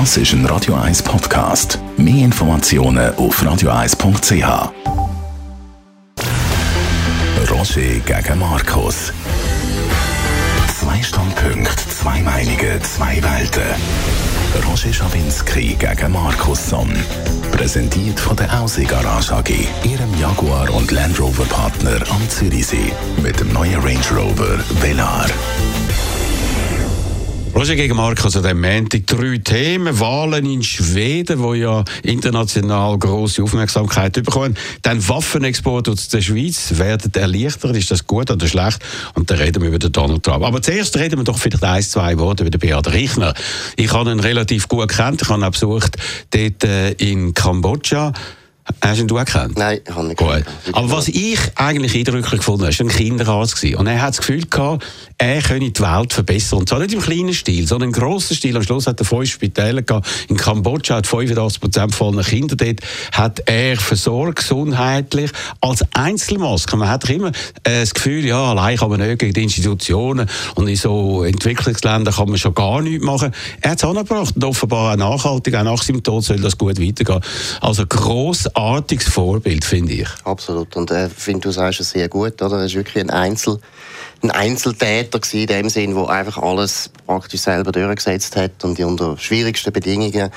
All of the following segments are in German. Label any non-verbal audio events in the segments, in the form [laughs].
Das ist ein Radio 1 Podcast. Mehr Informationen auf radio1.ch. Roger gegen Markus. Zwei Standpunkte, zwei Meinungen, zwei Welten. Roger Schawinski gegen Markus Somm. Präsentiert von der Ausi Garage AG, Ihrem Jaguar und Land Rover Partner am Zürichsee. Mit dem neuen Range Rover Velar. Roger gegen Markus an dem Montag drei Themen. Wahlen in Schweden, wo ja international große Aufmerksamkeit bekommen. Dann Waffenexport aus der Schweiz werden erleichtert. Ist das gut oder schlecht? Und dann reden wir über den Donald Trump. Aber zuerst reden wir doch vielleicht ein, zwei Worte über den Beat Richner. Ich habe ihn relativ gut kennt. Ich habe ihn auch besucht dort äh, in Kambodscha. Hast du ihn du erkannt? Nein, ich habe nicht Gut. Aber was ich eigentlich eindrücklich gefunden habe, war ein Kinderarzt. Gewesen. Und er hat das Gefühl gehabt, er könne die Welt verbessern. Und zwar nicht im kleinen Stil, sondern im grossen Stil. Am Schluss hat er fünf Spitäler gehabt. In Kambodscha hat 85 Prozent von allen Kindern dort hat er versorgt, gesundheitlich, als Einzelmaske. Man hat immer äh, das Gefühl, ja, allein kann man nicht gegen die Institutionen und in so Entwicklungsländern kann man schon gar nichts machen. Er hat es angebracht und offenbar auch nachhaltig, auch nach seinem Tod soll das gut weitergehen. Also grossartiges Vorbild, finde ich. Absolut. Und äh, finde, du sagst es sehr gut, oder? Er ist wirklich ein, Einzel, ein Einzeltäter gewesen, in dem Sinn, der einfach alles praktisch selber durchgesetzt hat und die unter schwierigsten Bedingungen.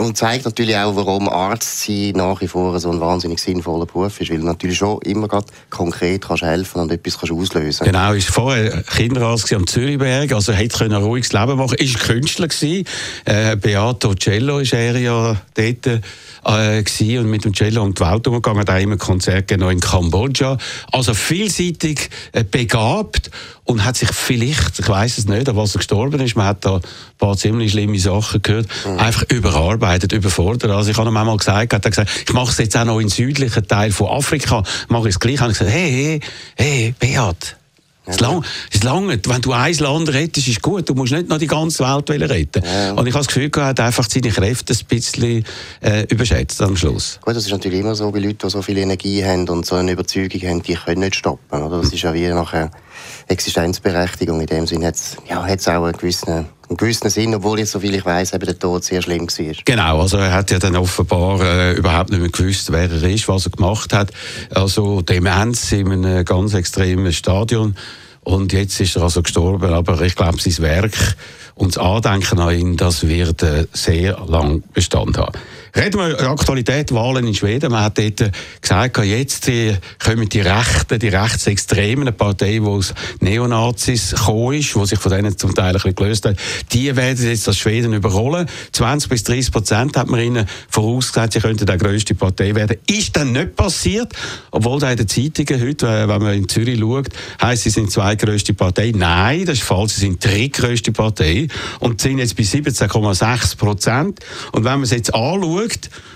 Und zeigt natürlich auch, warum Arzt sein nach wie vor so ein wahnsinnig sinnvoller Beruf ist, weil du natürlich schon immer grad konkret kannst helfen und etwas kannst auslösen. Genau, ist vorher Kinderarzt am Zürichberg, also hätte ein ruhiges Leben machen. Ist Künstler gewesen. Äh, Beato Cello ist er ja dort äh, gewesen und mit dem Cello um die Welt umgegangen, auch immer Konzerte gegeben, in Kambodscha. Also vielseitig äh, begabt und hat sich vielleicht, ich weiß es nicht, an was er gestorben ist, man hat da paar ziemlich schlimme Sachen gehört, Mhm. einfach überarbeitet, überfordert. Also ich habe ihm einmal gesagt, hat er gesagt, ich mache es jetzt auch noch im südlichen Teil von Afrika, mache ich es gleich. Habe ich gesagt, hey, hey, hey, Beat, es lang, es langt. Wenn du ein Land rettest, ist gut. Du musst nicht noch die ganze Welt retten. Ja. Und ich habe das Gefühl, er hat einfach seine Kräfte ein bisschen äh, überschätzt am Schluss. Gut, das ist natürlich immer so bei Leuten, die so viel Energie haben und so eine Überzeugung haben, die können nicht stoppen. Oder? Das ist ja wie nachher Existenzberechtigung. In dem Sinne hat es ja, auch einen gewissen, einen gewissen Sinn, obwohl jetzt, soviel ich weiß, der Tod sehr schlimm war. Genau, also er hat ja dann offenbar äh, überhaupt nicht mehr gewusst, wer er ist, was er gemacht hat. Also Demenz in einem ganz extremen Stadion. Und jetzt ist er also gestorben, aber ich glaube, sein Werk und das Andenken an ihn, das wird äh, sehr lang Bestand haben. Reden wir über Aktualität, Wahlen in Schweden. Man hat dort äh, gesagt, jetzt äh, kommen die Rechten, die Rechtsextremen, eine Partei, die aus Neonazis gekommen ist, die sich von denen zum Teil ein bisschen gelöst hat, die werden jetzt das Schweden überholen. 20 bis 30 Prozent hat man ihnen vorausgesagt, sie könnten die grösste Partei werden. Ist dann nicht passiert, obwohl da in den Zeitungen heute, äh, wenn man in Zürich schaut, heisst, sie sind die zweitgrößte Partei. Nein, das ist falsch, sie sind die drittgrößte Partei und sind jetzt bei 17,6 Prozent. Und wenn man es jetzt anschaut,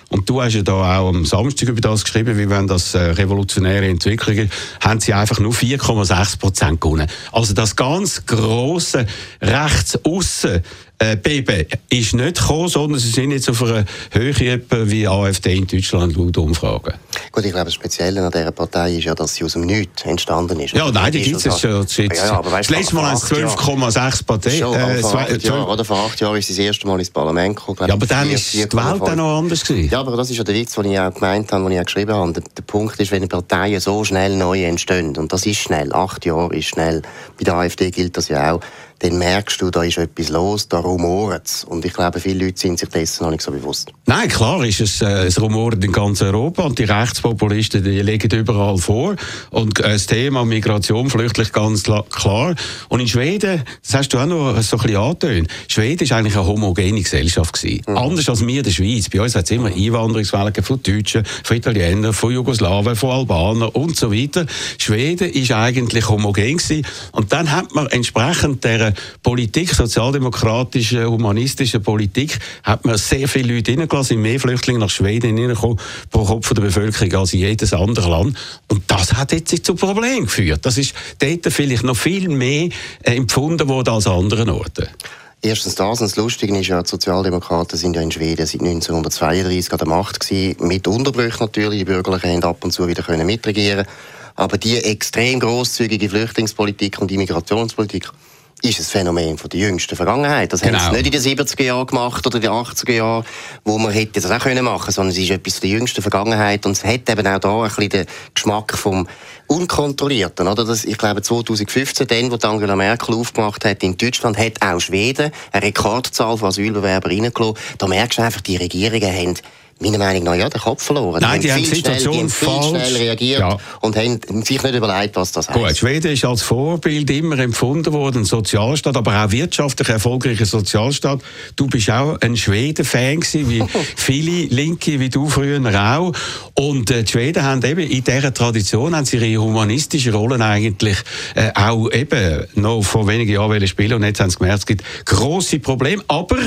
und du hast ja da auch am Samstag über das geschrieben, wie wenn das äh, revolutionäre Entwicklungen, haben sie einfach nur 4,6 Prozent gewonnen. Also das ganz große rechts aussen äh, Beben ist nicht gekommen, sondern sie sind jetzt auf einer Höhe wie AfD in Deutschland laut Umfragen. Gut, ich glaube, das Spezielle an dieser Partei ist ja, dass sie aus dem Nichts entstanden ist. Ja, nein, die gibt es Ja, das letzte Mal vor haben es acht Jahren- 12,6 Partei. Äh, vor acht Jahren, oder? Vor acht Jahren ist sie das erste Mal ins Parlament gekommen. Ja, aber dann ist die Welt auch noch anders gewesen. Ja, aber das ist ja der Witz, den ich auch gemeint habe, den ich auch geschrieben habe. Der, der Punkt ist, wenn Parteien so schnell neu entstehen, und das ist schnell, acht Jahre ist schnell, bei der AfD gilt das ja auch, dann merkst du, da ist etwas los, da rumoret es. Und ich glaube, viele Leute sind sich dessen noch nicht so bewusst. Nein, klar ist es, äh, es rumort in ganz Europa und die Rechtspopulisten, die legen überall vor. Und äh, das Thema Migration, Flüchtling ganz la- klar. Und in Schweden, das hast du auch noch so ein bisschen angetönt, Schweden war eigentlich eine homogene Gesellschaft. Gewesen. Anders als wir in der Schweiz. Bei uns hat es immer Einwanderungswellen von Deutschen, von Italienern, von Jugoslawen, von Albanern und so weiter. Schweden ist eigentlich homogen gewesen. Und dann hat man entsprechend der Politik, sozialdemokratischen, humanistischen Politik, hat man sehr viele Leute reingelassen, sind mehr Flüchtlinge nach Schweden hineingekommen, pro Kopf der Bevölkerung als in jedes andere Land. Und das hat jetzt zu Problemen geführt. Das ist dort vielleicht noch viel mehr äh, empfunden worden als an anderen Orten. Erstens das, und das Lustige ist ja, die Sozialdemokraten sind ja in Schweden seit 1932 an der Macht gewesen, mit Unterbrüchen natürlich, die Bürgerlichen haben ab und zu wieder können mitregieren aber die extrem grosszügige Flüchtlingspolitik und Immigrationspolitik ist ein Phänomen von der jüngsten Vergangenheit. Das genau. haben sie nicht in den 70er Jahren gemacht oder in den 80er Jahren, wo man hätte das auch können machen sondern es ist etwas von der jüngsten Vergangenheit und es hat eben auch da ein bisschen den Geschmack vom Unkontrollierten. Oder? Das, ich glaube, 2015, dann, wo Angela Merkel aufgemacht hat in Deutschland, hat auch Schweden eine Rekordzahl von Asylbewerbern reingelassen. Da merkst du einfach, die Regierungen haben meiner Meinung nach ja, den Kopf verloren. Nein, die, die haben die Situation schnell, die haben viel schnell reagiert ja. und haben sich nicht überlegt, was das heißt. Gut, Schweden ist als Vorbild immer empfunden worden, Sozialstaat, aber auch wirtschaftlich erfolgreicher Sozialstaat. Du bist auch ein Schweden-Fan wie [laughs] viele Linke, wie du früher auch. Und äh, die Schweden haben eben in dieser Tradition haben sie ihre humanistische Rollen eigentlich äh, auch eben noch vor wenigen Jahren spielen und jetzt haben sie gemerkt, es gibt grosse Probleme, aber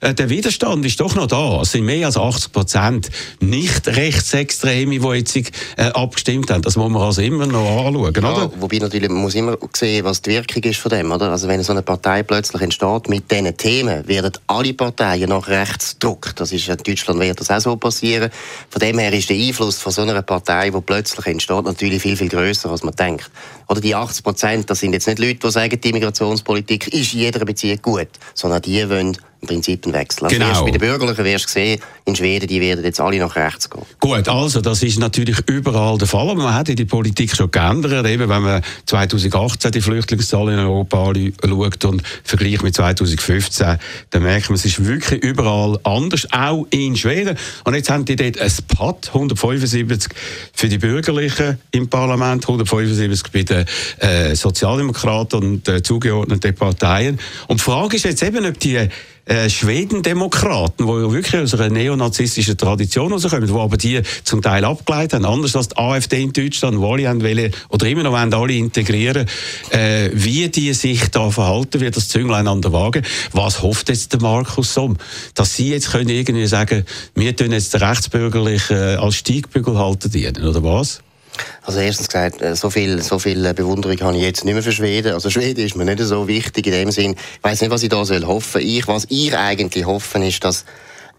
äh, der Widerstand ist doch noch da. Es sind mehr als 80 Prozent Prozent nicht Rechtsextreme, die jetzt äh, abgestimmt haben. Das muss man also immer noch anschauen, ja, oder? Wobei natürlich, man muss immer sehen, was die Wirkung ist von dem, oder? Also wenn so eine Partei plötzlich entsteht mit diesen Themen, werden alle Parteien nach rechts gedruckt. Das ist in Deutschland wird das auch so passieren. Von dem her ist der Einfluss von so einer Partei, die plötzlich entsteht, natürlich viel, viel größer, als man denkt. Oder die 80 Prozent, das sind jetzt nicht Leute, die sagen, die Immigrationspolitik ist in jeder Beziehung gut, sondern die wollen im Prinzip einen Wechsel. Also genau. bei den Bürgerlichen wirst du sehen, in Schweden, die werden jetzt alle nach rechts gehen. Gut, also das ist natürlich überall der Fall. Aber man hat die Politik schon geändert. Eben, wenn man 2018 die Flüchtlingszahlen in Europa schaut und vergleicht mit 2015, dann merkt man, es ist wirklich überall anders, auch in Schweden. Und jetzt haben die dort ein Pad, 175 für die Bürgerlichen im Parlament, 175 bei den äh, Sozialdemokraten und äh, zugeordneten Parteien. Und die Frage ist jetzt eben, ob die äh, Schweden-Demokraten, die wirklich aus einer neonazistischen Tradition rauskommen, die aber die zum Teil abgeleitet haben, anders als die AfD in Deutschland, wo alle wollen, oder immer noch wollen, alle integrieren, äh, wie die sich da verhalten, wie das Zünglein an der Waage. Was hofft jetzt der Markus Somm? Dass sie jetzt können irgendwie sagen, wir tun jetzt den Rechtsbürgerlichen äh, als Steigbügel halten oder was? Also erstens gesagt, äh, so viel, so viel äh, Bewunderung habe ich jetzt nicht mehr für Schweden. Also Schweden ist mir nicht so wichtig in dem Sinn. Ich weiß nicht, was ich da soll hoffen. Ich, was ich eigentlich hoffen, ist, dass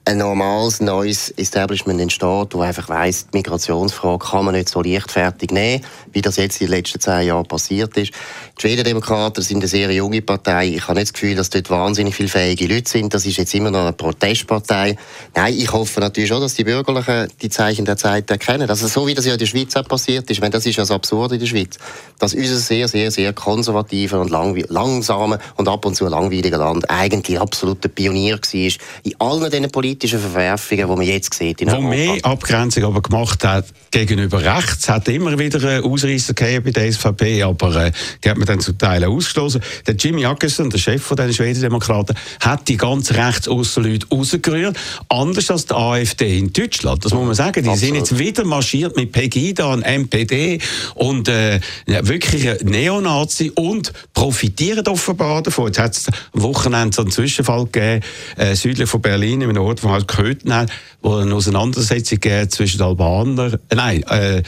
ein normales, neues Establishment entsteht, wo einfach weiss, die Migrationsfrage kann man nicht so leichtfertig nehmen, wie das jetzt in den letzten zehn Jahren passiert ist. Die Schwedendemokraten sind eine sehr junge Partei. Ich habe nicht das Gefühl, dass dort wahnsinnig viele fähige Leute sind. Das ist jetzt immer noch eine Protestpartei. Nein, ich hoffe natürlich schon, dass die Bürgerlichen die Zeichen der Zeit erkennen. Also so wie das ja in der Schweiz auch passiert ist, wenn das ist ja so absurd in der Schweiz, dass unser sehr, sehr, sehr konservativer und langsamer und ab und zu langweiliger Land eigentlich absoluter Pionier war in allen diesen Politiken politischen Verwerfungen, die man jetzt sieht in Wo mehr Abgrenzung aber gemacht hat gegenüber rechts, Es hat immer wieder Ausreißer gegeben bei der SVP, aber äh, die hat man dann zum Teil ausgeschlossen. Der Jimmy Åkesson, der Chef von den Schwedendemokraten, hat die ganz rechtsaußen Leute rausgerührt, anders als die AfD in Deutschland. Das muss man sagen. Die Absolut. sind jetzt wieder marschiert mit Pegida und MPD und äh, wirklich Neonazi und profitieren offenbar davon. Jetzt hat es am Wochenende so einen Zwischenfall gegeben, äh, südlich von Berlin, in einem Ort, Köthen hat, wo eine Auseinandersetzung zwischen Albanern, äh, nein, äh,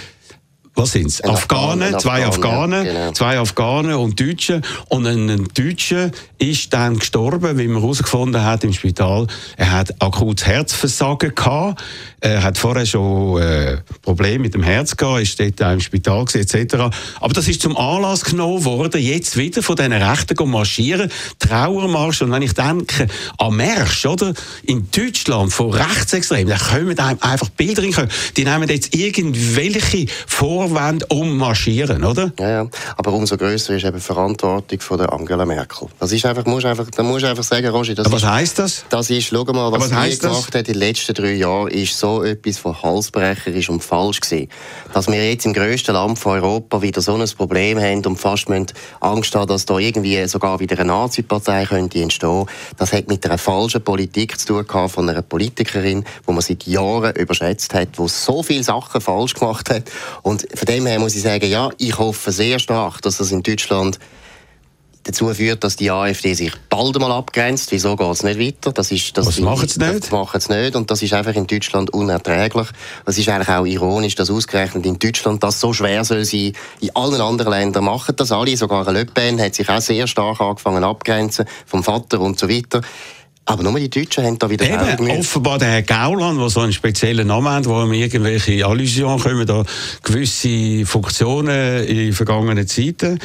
was sind es? Afghanen, zwei Afghanen, ja, genau. zwei Afghanen und Deutsche. Und ein Deutscher ist dann gestorben, wie man herausgefunden hat im Spital. Er hat akutes Herzversagen gehabt. Er hat vorher schon äh, Probleme mit dem Herz gehabt, ist dort auch im Spital gewesen, etc. Aber das ist zum Anlass genommen worden, jetzt wieder von diesen Rechten zu marschieren. Trauermarsch. Und wenn ich denke an Märsch, oder? In Deutschland von Rechtsextremen, da kommen einem einfach Bilder in Die nehmen jetzt irgendwelche Vorwände um marschieren, oder? Ja, ja. Aber umso größer ist eben die Verantwortung von der Angela Merkel. Das ist einfach, musst einfach, da musst du einfach sagen, Roger, das Aber was heisst das? Das ist, schau mal, was, was sie gemacht hat in den letzten drei Jahren, ist so etwas von halsbrecherisch und falsch gewesen. Dass wir jetzt im grössten Land von Europa wieder so ein Problem haben und fast Angst haben, dass da irgendwie sogar wieder eine Nazi-Partei könnte entstehen, das hat mit einer falschen Politik zu tun gehabt von einer Politikerin, wo man seit Jahren überschätzt hat, wo so viele Sachen falsch gemacht hat. Und von dem her muss ich sagen, ja, ich hoffe sehr stark, dass das in Deutschland dazu führt, dass die AfD sich bald mal abgrenzt. Wieso geht es nicht weiter? Das ist, das Was machen sie nicht? Das machen sie nicht und das ist einfach in Deutschland unerträglich. Es ist eigentlich auch ironisch, dass ausgerechnet in Deutschland das so schwer soll sein. In allen anderen Ländern machen das alle. Sogar Le Pen hat sich auch sehr stark angefangen abgrenzen vom Vater und so weiter. Aber nur die Deutschen haben da wieder Eben, offenbar der Herr Gauland, der so einen speziellen Namen hat, wo ihm irgendwelche Allusionen kommen, da gewisse Funktionen in vergangenen Zeiten.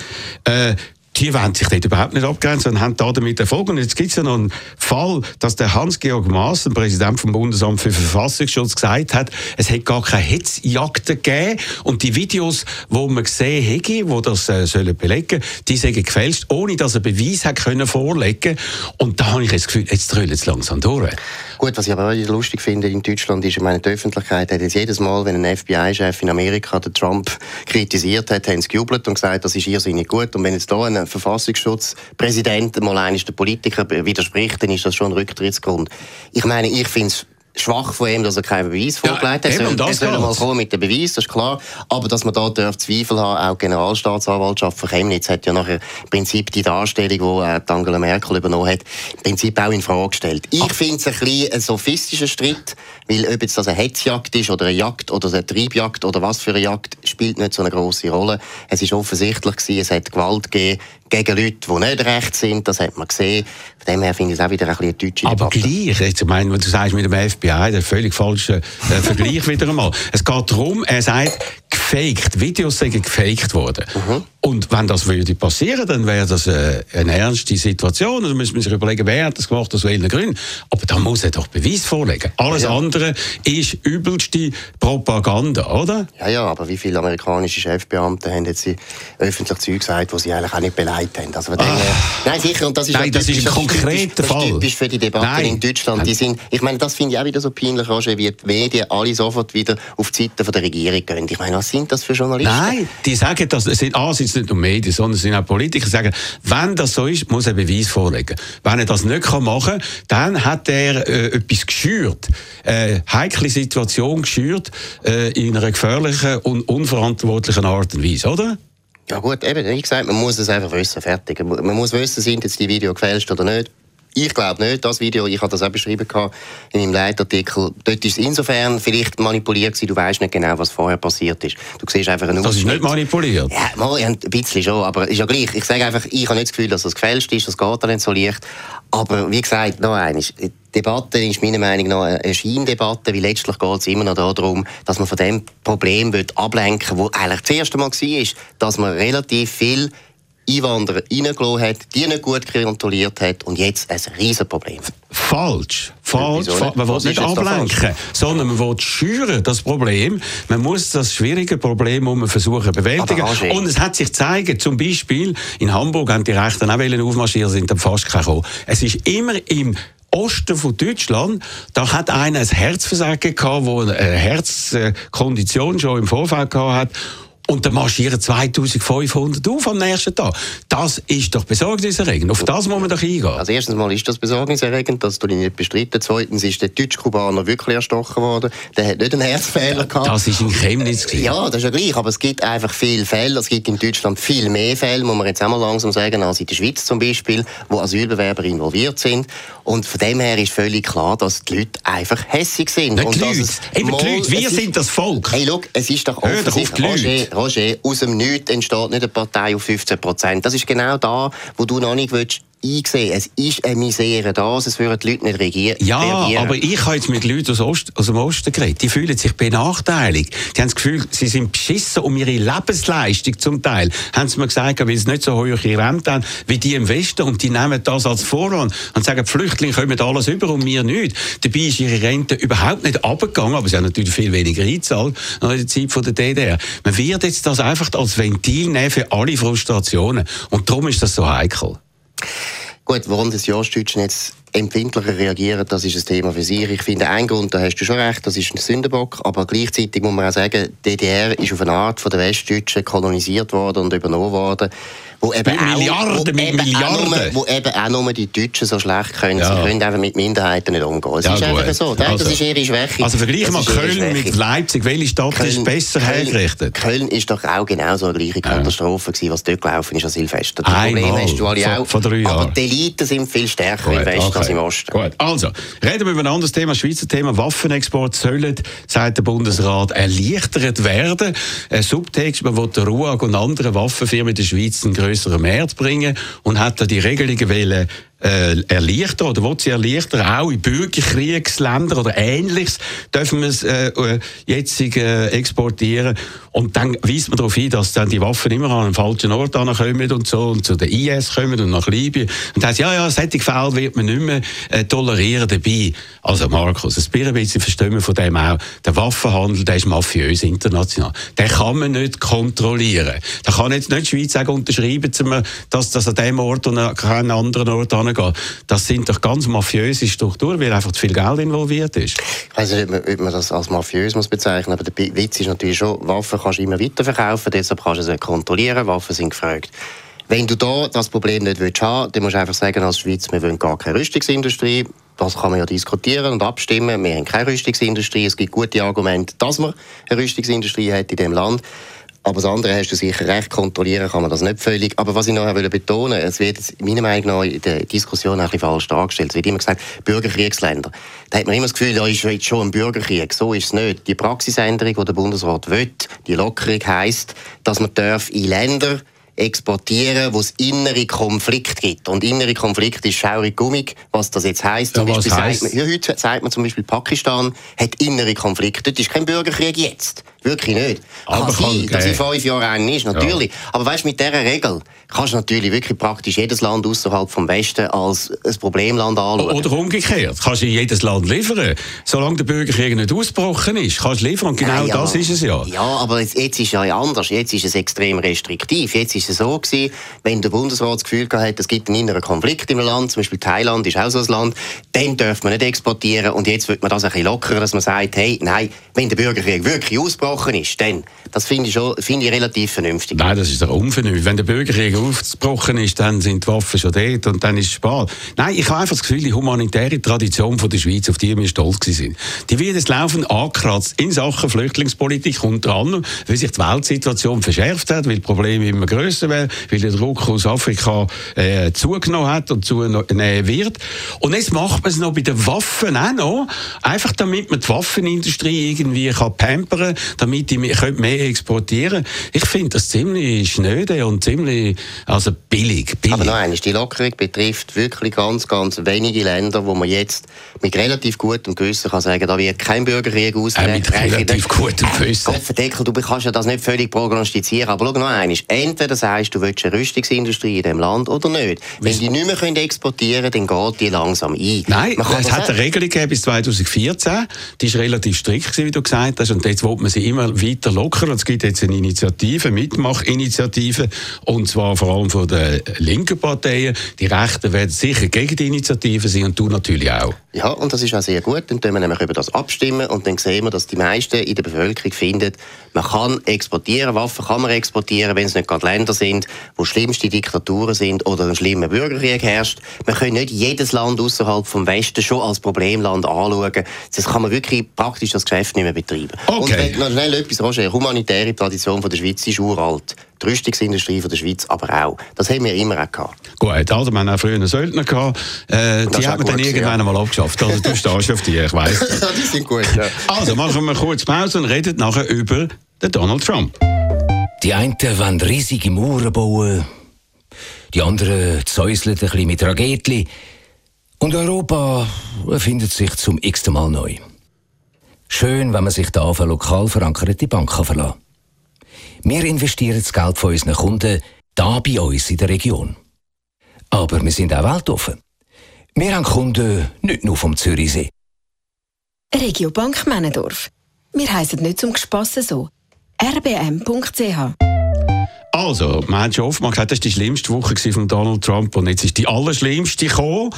Äh, die wollen sich dort überhaupt nicht abgrenzen und haben da damit Erfolg. Und jetzt gibt es ja noch einen Fall, dass der Hans-Georg Maaßen, Präsident vom Bundesamt für Verfassungsschutz, gesagt hat, es hätte gar keine Hetzjagden gegeben und die Videos, wo man gesehen hätte, wo das äh, sollen belegen, die sind gefälscht, ohne dass er Beweis hat können vorlegen. Und da habe ich das Gefühl, jetzt drüllt es langsam durch. Gut, was ich aber auch lustig finde in Deutschland ist, ich meine, die Öffentlichkeit hat jetzt jedes Mal, wenn ein FBI-Chef in Amerika den Trump kritisiert hat, haben sie gejubelt und gesagt, das ist irrsinnig gut. Und wenn jetzt da ein Verfassungsschutzpräsident mal eines der Politiker widerspricht, dann ist das schon ein Rücktrittsgrund. Ich meine, ich finde es schwach von ihm, dass er keinen Beweis vorgelegt hat. Ja, er soll, er soll mal kommen mit dem Beweis, das ist klar. Aber dass man da darf Zweifel haben, auch die Generalstaatsanwaltschaft von Chemnitz hat ja nachher im Prinzip die Darstellung, die Angela Merkel übernommen hat, im Prinzip auch in Frage gestellt. Ich finde es ein bisschen ein sophistischer Streit, weil ob jetzt das eine Hetzjagd ist oder eine Jagd oder eine Triebjagd oder was für eine Jagd, spielt nicht so eine große Rolle. Es ist offensichtlich gewesen, es hat Gewalt gegeben gegen Leute, die nicht recht sind, das hat man gesehen. Von dem her finde ich es auch wieder ein bisschen deutsche Aber Debatte. gleich, jetzt, ich meine, wenn du sagst mit dem FBI, der völlig falsche äh, Vergleich [laughs] wieder einmal. Es geht darum, er sagt, gefaked, Videos sind gefaked worden. Mhm. Und wenn das würde passieren, dann wäre das äh, eine ernste Situation. Also müssen wir sich überlegen, wer hat das gemacht, aus welchen Gründen. Aber da muss er doch Beweis vorlegen. Alles ja. andere ist übelste Propaganda, oder? Ja, ja, aber wie viele amerikanische Chefbeamte haben jetzt öffentlich Zeug gesagt, die sie eigentlich auch nicht beleidigt haben? Also, ah. nein, sicher, und das ist, nein, das ist ein konkreter Fall. Das ist typisch für die Debatten nein. in Deutschland. Die sind, ich meine, das finde ich auch wieder so peinlich, Roger, wie die Medien alle sofort wieder auf die Seite der Regierung gehen. Ich meine, was sind das für Journalisten? Nein, die sagen, dass es sind, ah, sind nicht nur Medien, sondern es sind auch Politiker, die sagen, wenn das so ist, muss er Beweis vorlegen. Wenn er das nicht machen kann, dann hat er äh, etwas geschürt, äh, heikle Situation geschürt, äh, in einer gefährlichen und unverantwortlichen Art und Weise, oder? Ja gut, eben, wie gesagt, man muss es einfach wissen, fertig. Man muss wissen, sind jetzt die Videos gefälscht oder nicht. Ich glaube nicht, das Video, ich habe das auch beschrieben in meinem Leitartikel, dort ist es insofern vielleicht manipuliert gewesen, du weißt nicht genau, was vorher passiert ist. Du siehst einfach einen Das ist nicht manipuliert? Ja, mal, ein bisschen schon, aber ist ja gleich. Ich sage einfach, ich habe nicht das Gefühl, dass das gefälscht ist, das geht nicht so leicht. Aber wie gesagt, noch eines, die Debatte ist meiner Meinung nach eine Scheindebatte, weil letztlich geht es immer noch darum, dass man von dem Problem ablenken will, das eigentlich das erste Mal war, dass man relativ viel Einwanderer reingelassen hat, die nicht gut kontrolliert hat und jetzt ein Riesenproblem. Falsch. Falsch. Fa man will nicht ablenken, sondern man will schüren, das Problem. Man muss das schwierige Problem um versuchen bewältigen. Und es hat sich gezeigt, zum Beispiel in Hamburg haben die Rechten auch aufmarschieren, sind dann fast gekommen. Es ist immer im Osten von Deutschland, da hat einer ein Herzversagen gehabt, wo eine Herzkondition schon im Vorfeld gehabt hat und dann marschieren 2500 auf am nächsten Tag. Das ist doch besorgniserregend. Auf das muss man doch eingehen. Also erstens mal ist das besorgniserregend, das tue ich nicht bestreiten. Zweitens ist der Deutsch-Kubaner wirklich erstochen worden. Der hat nicht einen Herzfehler gehabt. Das ist in Chemnitz. Gewesen. Ja, das ist ja gleich. Aber es gibt einfach viele Fälle. Es gibt in Deutschland viel mehr Fälle, muss man jetzt auch mal langsam sagen, als in der Schweiz zum Beispiel, wo Asylbewerber involviert sind. Und von dem her ist völlig klar, dass die Leute einfach hässig sind. Nicht und die Leute. Eben die Leute. Wir sind das Volk. Hey, look, es ist doch offensichtlich, Roger, aus dem Nichts entsteht nicht eine Partei auf 15 Prozent. Das ist genau da, wo du noch nicht willst eingesehen. Es ist eine Misere da, es würden die Leute nicht reagieren. Ja, aber ich habe jetzt mit Leuten aus, Ost, aus dem Osten geredet. Die fühlen sich benachteiligt. Die haben das Gefühl, sie sind beschissen um ihre Lebensleistung zum Teil. Haben sie mir gesagt, weil sie nicht so hohe Rente haben wie die im Westen und die nehmen das als Vorwand und sagen, die Flüchtlinge kommen alles über und wir nicht. Dabei ist ihre Rente überhaupt nicht abgegangen, aber sie haben natürlich viel weniger eingezahlt in der Zeit von der DDR. Man wird jetzt das einfach als Ventil nehmen für alle Frustrationen und darum ist das so heikel. Gut, warum das die Ostdeutschen jetzt empfindlicher reagieren, das ist ein Thema für sich. Ich finde, ein Grund, da hast du schon recht, das ist ein Sündenbock, aber gleichzeitig muss man auch sagen, DDR ist auf eine Art von der Westdeutschen kolonisiert worden und übernommen worden wo eben mit Milliarden, auch, wo mit eben Milliarden. Nur, wo eben auch nur die Deutschen so schlecht können. Ja. Sie können einfach mit Minderheiten nicht umgehen. Es ja, ist gut. einfach so. Das, also, ist ihre Schwäche. Also vergleich mal Köln mit Leipzig. Welche Stadt Köln, ist besser Köln, hergerichtet? Köln ist doch auch genauso eine gleiche Katastrophe gewesen, was dort gelaufen ist an Silvester. Das Problem hast du alle auch. Vor, vor Aber die Eliten sind viel stärker gut, im Westen okay. als im Osten. Gut. Also, reden wir über ein anderes Thema. Schweizer Thema Waffenexport sollen, sagt der Bundesrat, erleichtert werden. Ein Subtext, man will der RUAG und anderen Waffenfirmen in der Schweiz einen Markt bringen bringen und hat da die Regelungen wollen, äh, erleichtern oder will sie erleichtern, auch in Bürgerkriegsländern oder Ähnliches dürfen wir es äh, äh, jetzt äh, exportieren. Und dann weist man darauf hin, dass dann die Waffen immer an einen falschen Ort kommen und so und zu den IS kommen und nach Libyen. Und heißt, ja, ja, solche Fälle wird man nicht mehr äh, tolerieren dabei. Also Markus, ein bisschen verstehen wir von dem auch. Der Waffenhandel, der ist mafiös international. Den kann man nicht kontrollieren. Da kann jetzt nicht die Schweiz sagen, unterschreiben dass das an dem Ort und an keinen anderen Ort angeht. Das sind doch ganz mafiöse Strukturen, weil einfach zu viel Geld involviert ist. Ich weiß nicht, ob man das als mafiös muss bezeichnen aber der Witz ist natürlich schon, Waffen kannst du immer weiterverkaufen, deshalb kannst du sie kontrollieren, Waffen sind gefragt. Wenn du da das Problem nicht willst haben, dann musst du einfach sagen, als Schweiz, wir wollen gar keine Rüstungsindustrie. Das kann man ja diskutieren und abstimmen. Wir haben keine Rüstungsindustrie. Es gibt gute Argumente, dass man eine Rüstungsindustrie hat in diesem Land. Aber das andere hast du sicher recht, kontrollieren kann man das nicht völlig. Aber was ich noch betonen es wird meiner Meinung nach in der Diskussion ein bisschen falsch dargestellt. Es wird immer gesagt, Bürgerkriegsländer. Da hat man immer das Gefühl, da ist jetzt schon ein Bürgerkrieg. So ist es nicht. Die Praxisänderung, die der Bundesrat will, die Lockerung heisst, dass man darf in Länder exportieren, wo es innere Konflikt gibt. Und innere Konflikt ist schaurig gummig, was das jetzt heisst. Ja, was heisst? Sagt man, ja, heute sagt man zum Beispiel, Pakistan hat innere Konflikte. Das ist kein Bürgerkrieg jetzt. Wirklich nicht. Aber kann sein, dass in fünf Jahren einen ist, natürlich. Ja. Aber weißt, mit dieser Regel kannst du natürlich wirklich praktisch jedes Land außerhalb vom Westen als ein Problemland anschauen. Oder umgekehrt. Kannst du in jedes Land liefern. Solange der Bürgerkrieg nicht ausgebrochen ist, kannst du liefern. Und genau ja, das ist es ja. Ja, aber jetzt, jetzt ist es ja anders. Jetzt ist es extrem restriktiv. Jetzt ist es so gewesen, wenn der Bundesrat das Gefühl hat, es gibt einen inneren Konflikt im Land, zum Beispiel Thailand ist auch so ein Land, dann darf man nicht exportieren. Und jetzt wird man das ein bisschen lockerer, dass man sagt, hey, nein, wenn der Bürgerkrieg wirklich ausgebrochen ist, dann, das finde ich, finde ich relativ vernünftig. Nein, das ist doch unvernünftig. Wenn der Bürgerkrieg ausgebrochen ist, dann sind die Waffen schon dort und dann ist es spät. Nein, ich habe einfach das Gefühl, die humanitäre Tradition von der Schweiz, auf die wir stolz sind, die wird jetzt laufend angekratzt in Sachen Flüchtlingspolitik, unter anderem, weil sich die Weltsituation verschärft hat, weil die Probleme immer größer werden, weil der Druck aus Afrika äh, zugenommen hat und zunehmen wird. Und jetzt macht man es noch bei den Waffen auch noch, einfach damit man die Waffenindustrie irgendwie kann pampern, damit die mehr, exportieren Ich finde das ziemlich schnöde und ziemlich also billig, billig. Aber noch eines, die Lockerung betrifft wirklich ganz, ganz wenige Länder, wo man jetzt mit relativ gutem Gewissen kann sagen, da wird kein Bürgerkrieg ausbrechen. Äh, mit relativ gutem Gewissen. Gott du kannst ja das nicht völlig prognostizieren, aber schau noch eines, entweder sagst du, du willst eine Rüstungsindustrie in diesem Land oder nicht. Wenn die nicht mehr exportieren können, dann geht die langsam ein. Nein, es hat eine Regelung gegeben bis 2014, die war relativ strikt, wie du gesagt hast, und jetzt will man sie immer weiter lockern. Es gibt jetzt eine Initiative, Mitmachinitiative, und zwar vor allem von den linken Parteien. Die Rechten werden sicher gegen die Initiative sein und du natürlich auch. Ja, und das ist auch sehr gut. Dann können wir nämlich über das abstimmen und dann sehen wir, dass die meisten in der Bevölkerung finden, man kann exportieren, Waffen kann man exportieren, wenn es nicht gerade Länder sind, wo schlimmste Diktaturen sind oder ein schlimmer Bürgerkrieg herrscht. Man kann nicht jedes Land außerhalb vom Westen schon als Problemland anschauen. Das kann man wirklich praktisch das Geschäft nicht mehr betreiben. Okay. Und wenn, noch schnell etwas, Roger, humanitäre Tradition von der Schweiz ist uralt. Die Rüstungsindustrie von der Schweiz aber auch. Das haben wir immer auch gehabt. Gut, also wir haben auch früher einen Söldner gehabt. Äh, die haben dann irgendwann ja. mal abgeschafft. Also du stehst auf die, ich weiss. [laughs] die sind gut, ja. Also machen wir kurz Pause und reden nachher über den Donald Trump. Die einen wollen riesige Mauern bauen, die anderen zäuseln ein bisschen mit Raketli. Und Europa erfindet sich zum x-ten Mal neu. Schön, wenn man sich da auf eine lokal verankerte Bank verlassen kann. Wir investieren das Geld von unseren Kunden da bei uns in der Region. Aber wir sind auch weltoffen. Wir haben Kunden nicht nur vom Zürichsee. Regiobank Männendorf. Wir heißen nicht zum Gespassen so. rbm.ch also, man hat schon oft mal gesagt, das war die schlimmste Woche von Donald Trump und jetzt ist die allerschlimmste gekommen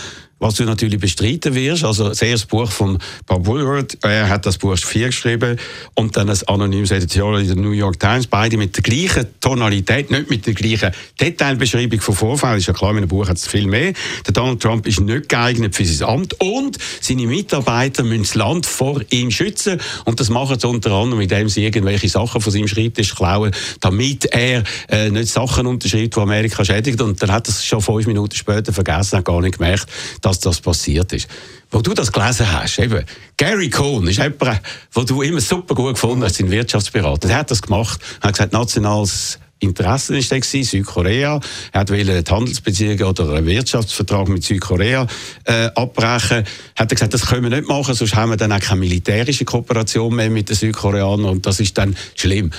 was du natürlich bestreiten wirst. Also das erste Buch von Bob Woodward, er hat das Buch 4 geschrieben und dann ein anonymes Editorial in der New York Times, beide mit der gleichen Tonalität, nicht mit der gleichen Detailbeschreibung von Vorfällen. Ist ja klar, in einem Buch hat es viel mehr. Der Donald Trump ist nicht geeignet für sein Amt und seine Mitarbeiter müssen das Land vor ihm schützen und das machen sie unter anderem, indem sie irgendwelche Sachen von seinem Schreibtisch klauen, damit er äh, nicht Sachen unterschreibt, die Amerika schädigt und dann hat er es schon fünf Minuten später vergessen, hat gar nicht gemerkt, dass das passiert ist. Wo du das gelesen hast, eben, Gary Cohn ist jemand, den du immer super gut gefunden hast, sein Wirtschaftsberater. Der hat das gemacht, hat gesagt, nationales Interessen ist der gewesen, Südkorea. Er hat die Handelsbeziehungen oder einen Wirtschaftsvertrag mit Südkorea äh, abbrechen. Hat er gesagt, das können wir nicht machen, sonst haben wir dann auch keine militärische Kooperation mehr mit den Südkoreanern und das ist dann schlimm.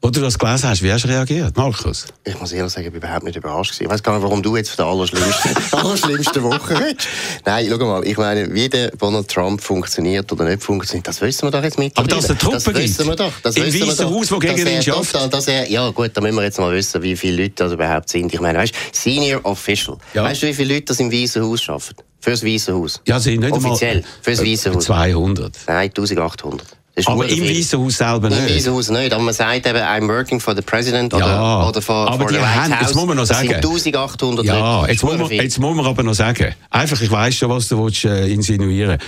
Wo du das gelesen hast, wie hast du reagiert, Markus? Ich muss ehrlich sagen, ich bin überhaupt nicht überrascht. Gewesen. Ich weiß gar nicht, warum du jetzt von der allerschlimmsten, [laughs] allerschlimmsten Woche redest. Nein, schau mal, ich meine, wie der Donald Trump funktioniert oder nicht funktioniert, das wissen wir doch jetzt mittlerweile. Aber dass es eine Truppe das wissen wir doch. Das Im Weißen. Haus, wo gegen ihn schafft. total- Dass er, ja gut, da müssen wir jetzt mal wissen, wie viele Leute das überhaupt sind. Ich meine, weißt Senior Official. Ja. Weißt du, wie viele Leute das im Weißen Haus arbeiten? Fürs Weiße Haus? Ja, sie nicht Offiziell, einmal, fürs Weiße äh, Haus. 200. Nein, 1800. Aber im. Weißen Haus selber Im nicht. Weißen Haus nicht, aber man sagt eben, I'm working for the President oder, Ja, oder for, aber for die haben- House. jetzt muss man noch Das sagen- sind 1800 Ja, Leute. jetzt muss, man, jetzt muss man aber noch sagen, einfach, ich weiss schon, was du willst, äh, insinuieren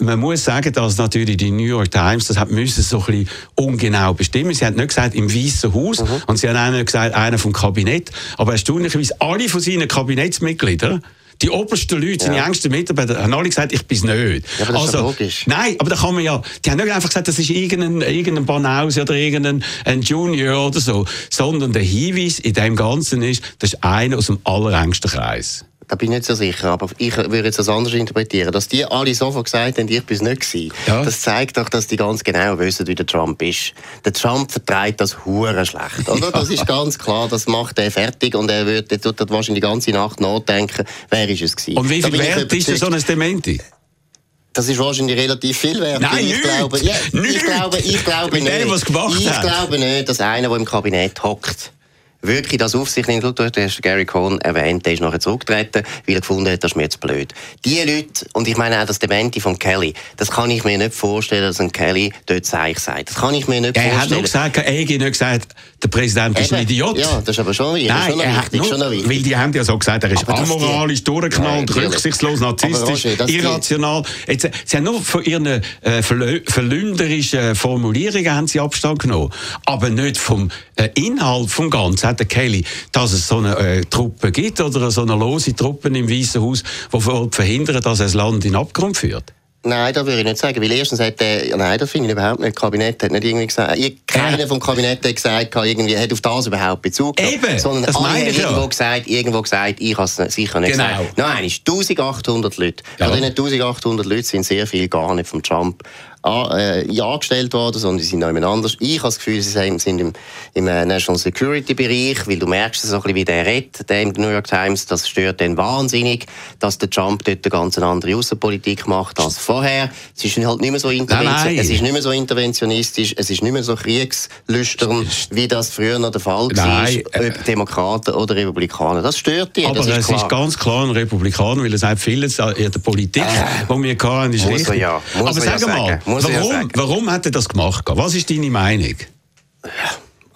man muss sagen, dass natürlich die New York Times, das hat müssen so ein bisschen ungenau bestimmen. Sie hat nicht gesagt im Weißen Haus Mhm. und sie hat auch nicht gesagt einer vom Kabinett, aber erstaunlicherweise alle von seinen Kabinettsmitgliedern die obersten Leute, seine Ja. engsten Mitarbeiter, haben alle gesagt, ich bin's nicht. Ja, aber das ist doch logisch. Nein, aber da kann man ja, die haben nicht einfach gesagt, das ist irgendein, irgendein Banause oder irgendein ein Junior oder so, sondern der Hinweis in dem Ganzen ist, das ist einer aus dem allerengsten Kreis. Da bin ich nicht so sicher, aber ich würde jetzt das anders interpretieren. Dass die alle sofort gesagt haben, ich bin es nicht gewesen, Ja. das zeigt doch, dass die ganz genau wissen, wie der Trump ist. Der Trump vertreibt das hure schlecht, oder? [laughs] Das ist ganz klar, das macht er fertig und er wird, er tut wahrscheinlich die ganze Nacht nachdenken, wer ist es gewesen. Und wie viel wert ist denn so ein Dementi? Das ist wahrscheinlich relativ viel wert. Nein, ich glaube, ja, ich glaube, ich glaube nicht. dem, was gemacht ich hat. glaube nicht, dass einer, der im Kabinett hockt, wirklich das auf sich nimmt. Du hast Gary Cohn erwähnt, der ist nachher zurückgetreten, weil er gefunden hat, das ist mir jetzt blöd. Die Leute, und ich meine auch das Dementi von Kelly, das kann ich mir nicht vorstellen, dass ein Kelly dort Seich sagt. Das kann ich mir nicht Er hat vorstellen. nur gesagt, er hätte nicht gesagt, der Präsident ist ein Eben. Idiot. Ja, das ist aber schon, Nein, schon er hat wichtig. nur, schon wichtig. weil die haben ja so gesagt, er ist Aber dass die- amoralisch, durchgeknallt, natürlich. rücksichtslos, narzisstisch, Roger, irrational. Jetzt, sie haben nur von ihren äh, verleumderischen Formulierungen haben sie Abstand genommen, aber nicht vom äh, Inhalt vom Ganzen. Hat der Kelly, dass es so eine äh, Truppe gibt oder so eine lose Truppe im Weißen Haus, die verhindern, dass das Land in Abgrund führt. Nein, das würde ich nicht sagen. Weil erstens hat der, nein, das finde ich überhaupt nicht. Das Kabinett hat nicht irgendwie gesagt, keiner vom Kabinett hat gesagt, irgendwie, hat auf das überhaupt Bezug genommen. Eben, Sondern das alle haben ja. irgendwo gesagt, irgendwo gesagt, ich habe es sicher nicht Genau. gesagt. Nein, es ist 1800 Leute. Ja. Von diesen 1800 Leuten sind sehr viele gar nicht vom Trump an, äh, angestellt worden, sondern die sind noch jemand anders. Ich habe das Gefühl, sie sind sind im, im äh, National Security Bereich, weil du merkst so ein bisschen, wie der redet, der im New York Times, das stört den wahnsinnig, dass der Trump dort eine ganz andere Außenpolitik macht als vorher. Es ist halt nicht mehr so, intervention Nein, nein. es ist nicht mehr so interventionistisch, es ist nicht mehr so kriegslüstern, wie das früher noch der Fall war, Nein, äh, ob Demokraten oder Republikaner. Das stört die, Aber ist es klar. ist ganz klar ein Republikaner, weil er sagt, vieles an der Politik, die wir hatten, ist richtig. ja, Aber er ja sag mal, ja warum, warum hat er das gemacht? Was ist deine Meinung?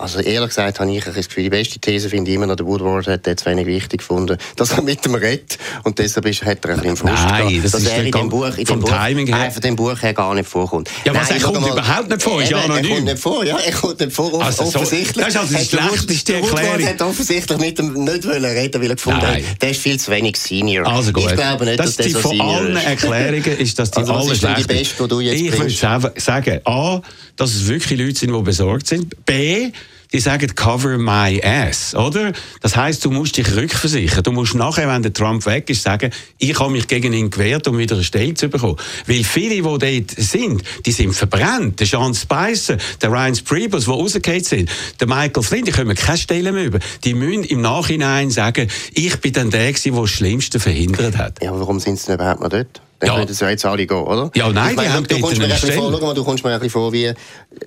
Also ehrlich gesagt habe ich das Gefühl, die beste These finde ich immer noch, der Woodward hat jetzt wenig wichtig gefunden, [laughs] dass er mit dem redet und deshalb ist, hat er ein bisschen Frust Nein, gehabt, das dass ist er in dem Buch, in vom Buch, Timing her. von dem Buch her gar nicht vorkommt. Ja, was, Nein, er kommt mal, überhaupt nicht vor, ist ja eben, Er anonym. kommt nicht vor, ja, [laughs] er kommt nicht vor, Also so- offensichtlich. das ist also die schlechteste der Woodward Erklärung. hat offensichtlich mit dem nicht wollen reden, weil er gefunden Nein. hat, der ist viel zu wenig Senior. Also gut. Ich glaube nicht, das dass der die so von Senior allen ist. Erklärungen ist das die Also ist denn die beste, die du jetzt Ich würde sagen, A, dass es wirklich Leute sind, die besorgt sind. B, die sagen, cover my ass, oder? Das heißt, du musst dich rückversichern. Du musst nachher, wenn der Trump weg ist, sagen, ich habe mich gegen ihn gewehrt, um wieder eine Stelle zu bekommen. Weil viele, die dort sind, die sind verbrannt. Der Sean Spicer, der Ryan Priebus, die rausgefallen sind, der Michael Flynn, die kommen keine Stelle mehr über. Die müssen im Nachhinein sagen, ich bin dann der der das Schlimmste verhindert hat. Ja, warum sind sie denn überhaupt noch dort? Ja. sie ja jetzt alle gehen, oder? Ja, nein, ich meine, die haben du, kommst mir vor, schau mal, du kommst mir ein bisschen vor wie,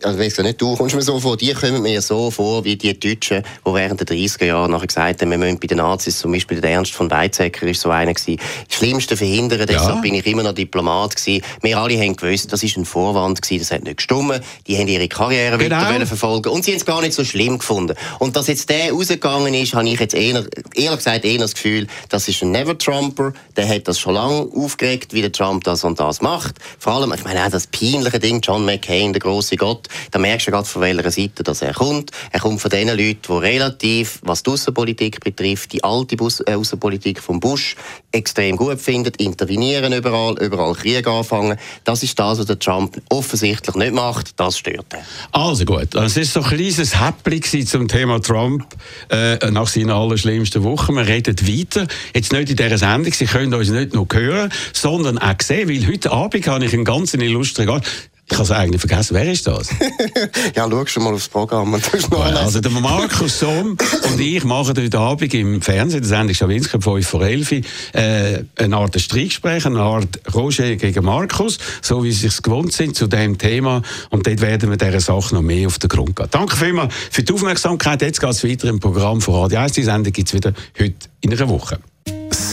also weiss ja nicht, du kommst mir so vor, die kommen mir so vor wie die Deutschen, die während der 30er Jahre nachher gesagt haben, wir müssen bei den Nazis, zum Beispiel der Ernst von Weizsäcker ist so einer gewesen, das Schlimmste verhindern, deshalb bin ich immer noch Diplomat gewesen. Wir alle haben gewusst, das ist ein Vorwand gewesen, das hat nicht gestummen, die haben ihre Karriere Genau. weiter verfolgen und sie haben es gar nicht so schlimm gefunden. Und dass jetzt der rausgegangen ist, habe ich jetzt eher, ehrlich gesagt eher das Gefühl, das ist ein Never-Trumper, der hat das schon lange aufgeregt, wie der Trump das und das macht. Vor allem, ich meine auch das peinliche Ding, John McCain, der große Gott, da merkst du gerade von welcher Seite dass er kommt. Er kommt von den Leuten, die relativ, was die Außenpolitik betrifft, die alte äh, Außenpolitik von Bush extrem gut findet, intervenieren überall, überall Krieg anfangen. Das ist das, was der Trump offensichtlich nicht macht. Das stört er. Also gut, es ist so ein kleines Häppchen zum Thema Trump äh, nach seiner allerschlimmsten Woche. Wir reden weiter. Jetzt nicht in dieser Sendung, Sie können uns nicht nur hören, sondern auch sehen, weil heute Abend habe ich einen ganz illustren Gast. Ich habe es eigentlich vergessen. Wer ist das? [laughs] ja, schau schon mal aufs Programm. also der Markus Somm und ich machen heute Abend im Fernsehen, das Sendung Schawinski 5 vor 11 äh, eine Art Streitgespräch, eine Art Roger gegen Markus, so wie sie es gewohnt sind zu diesem Thema. Und dort werden wir dieser Sache noch mehr auf den Grund gehen. Danke vielmals für die Aufmerksamkeit. Jetzt geht es weiter im Programm von Radio 1. Die Sendung gibt es wieder heute in einer Woche.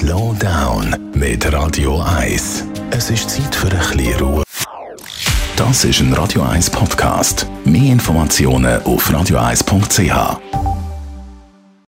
Slow Down mit Radio 1. Es ist Zeit für ein bisschen Ruhe. Das ist ein Radio 1 Podcast. Mehr Informationen auf radio1.ch.